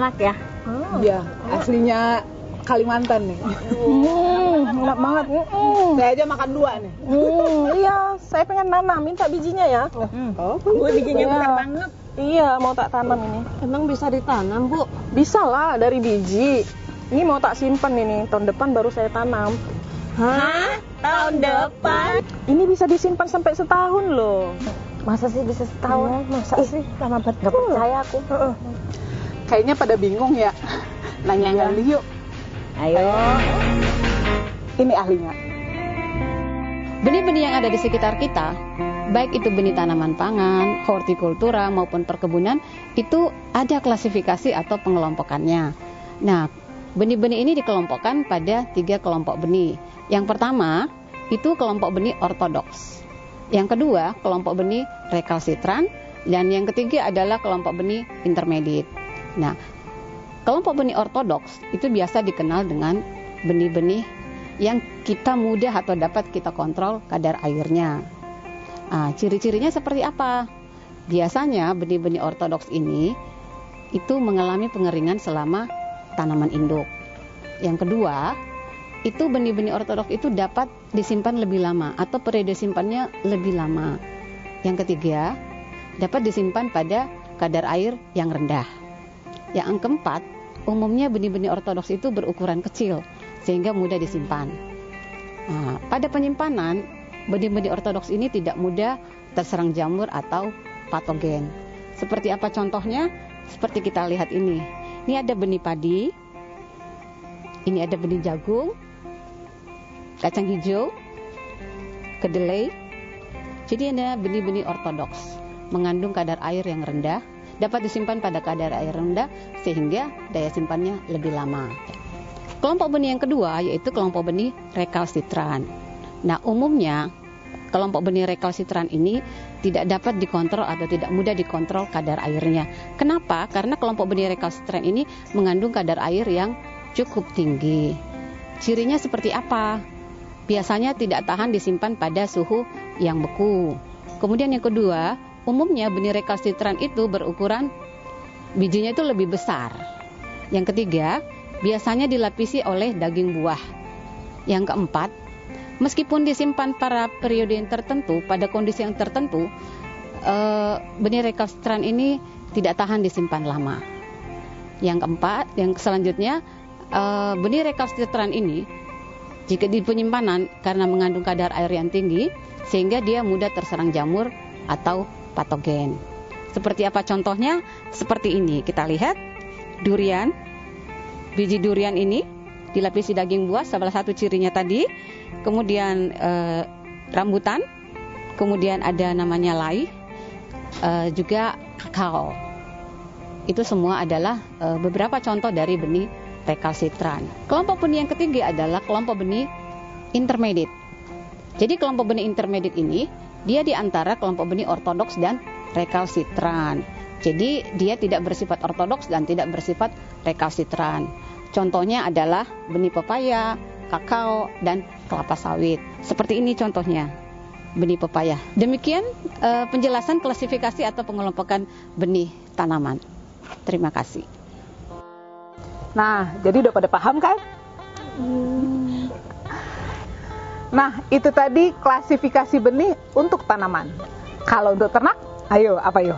enak ya. Iya, aslinya Kalimantan nih. Hmm, enak banget. Hmm. Saya aja makan dua nih. Hmm, iya, saya pengen nanam, minta bijinya ya. Oh, gue bikinnya Iya. besar banget. Iya, mau tak tanam ini. Emang bisa ditanam, Bu? Bisa lah dari biji. Ini mau tak simpan ini, tahun depan baru saya tanam. Hah? Tahun depan? Ini bisa disimpan sampai setahun loh. Masa sih bisa setahun? masa sih? Lama banget. Gak percaya aku. Kayaknya pada bingung ya. Nanya Nanya. ahli yuk. Ayo. Ini ahlinya. Benih-benih yang ada di sekitar kita, baik itu benih tanaman pangan, hortikultura maupun perkebunan, itu ada klasifikasi atau pengelompokannya. Nah, benih-benih ini dikelompokkan pada tiga kelompok benih. Yang pertama, itu kelompok benih ortodoks. Yang kedua, kelompok benih rekalsitran. Dan yang ketiga adalah kelompok benih intermediate. Nah, kelompok benih ortodoks itu biasa dikenal dengan benih-benih yang kita mudah atau dapat kita kontrol kadar airnya. Ah, ciri-cirinya seperti apa? Biasanya benih-benih ortodoks ini itu mengalami pengeringan selama tanaman induk. Yang kedua, itu benih-benih ortodoks itu dapat disimpan lebih lama atau periode simpannya lebih lama. Yang ketiga, dapat disimpan pada kadar air yang rendah. Yang keempat, umumnya benih-benih ortodoks itu berukuran kecil sehingga mudah disimpan. Nah, pada penyimpanan, benih-benih ortodoks ini tidak mudah terserang jamur atau patogen. Seperti apa contohnya? Seperti kita lihat ini. Ini ada benih padi, ini ada benih jagung, kacang hijau, kedelai. Jadi ada benih-benih ortodoks mengandung kadar air yang rendah, dapat disimpan pada kadar air rendah sehingga daya simpannya lebih lama. Kelompok benih yang kedua yaitu kelompok benih rekalsitran. Nah, umumnya kelompok benih rekalsitran ini tidak dapat dikontrol atau tidak mudah dikontrol kadar airnya. Kenapa? Karena kelompok benih rekalsitran ini mengandung kadar air yang cukup tinggi. Cirinya seperti apa? Biasanya tidak tahan disimpan pada suhu yang beku. Kemudian yang kedua, umumnya benih rekalsitran itu berukuran bijinya itu lebih besar. Yang ketiga, biasanya dilapisi oleh daging buah. Yang keempat, meskipun disimpan pada periode yang tertentu, pada kondisi yang tertentu, eh, benih rekalsitran ini tidak tahan disimpan lama. Yang keempat, yang selanjutnya, eh, benih rekalsitran ini jika di penyimpanan karena mengandung kadar air yang tinggi, sehingga dia mudah terserang jamur atau patogen. Seperti apa contohnya? Seperti ini. Kita lihat durian. Biji durian ini dilapisi daging buah salah satu cirinya tadi. Kemudian eh, rambutan, kemudian ada namanya lai, eh, juga kakao. Itu semua adalah eh, beberapa contoh dari benih rekalsitran. Kelompok benih yang ketiga adalah kelompok benih intermediate. Jadi kelompok benih intermediate ini dia di antara kelompok benih ortodoks dan rekalsitran. Jadi dia tidak bersifat ortodoks dan tidak bersifat rekalsitran. Contohnya adalah benih pepaya, kakao, dan kelapa sawit. Seperti ini contohnya benih pepaya. Demikian eh, penjelasan klasifikasi atau pengelompokan benih tanaman. Terima kasih. Nah, jadi udah pada paham kan? Nah, itu tadi klasifikasi benih untuk tanaman. Kalau untuk ternak, ayo apa yo?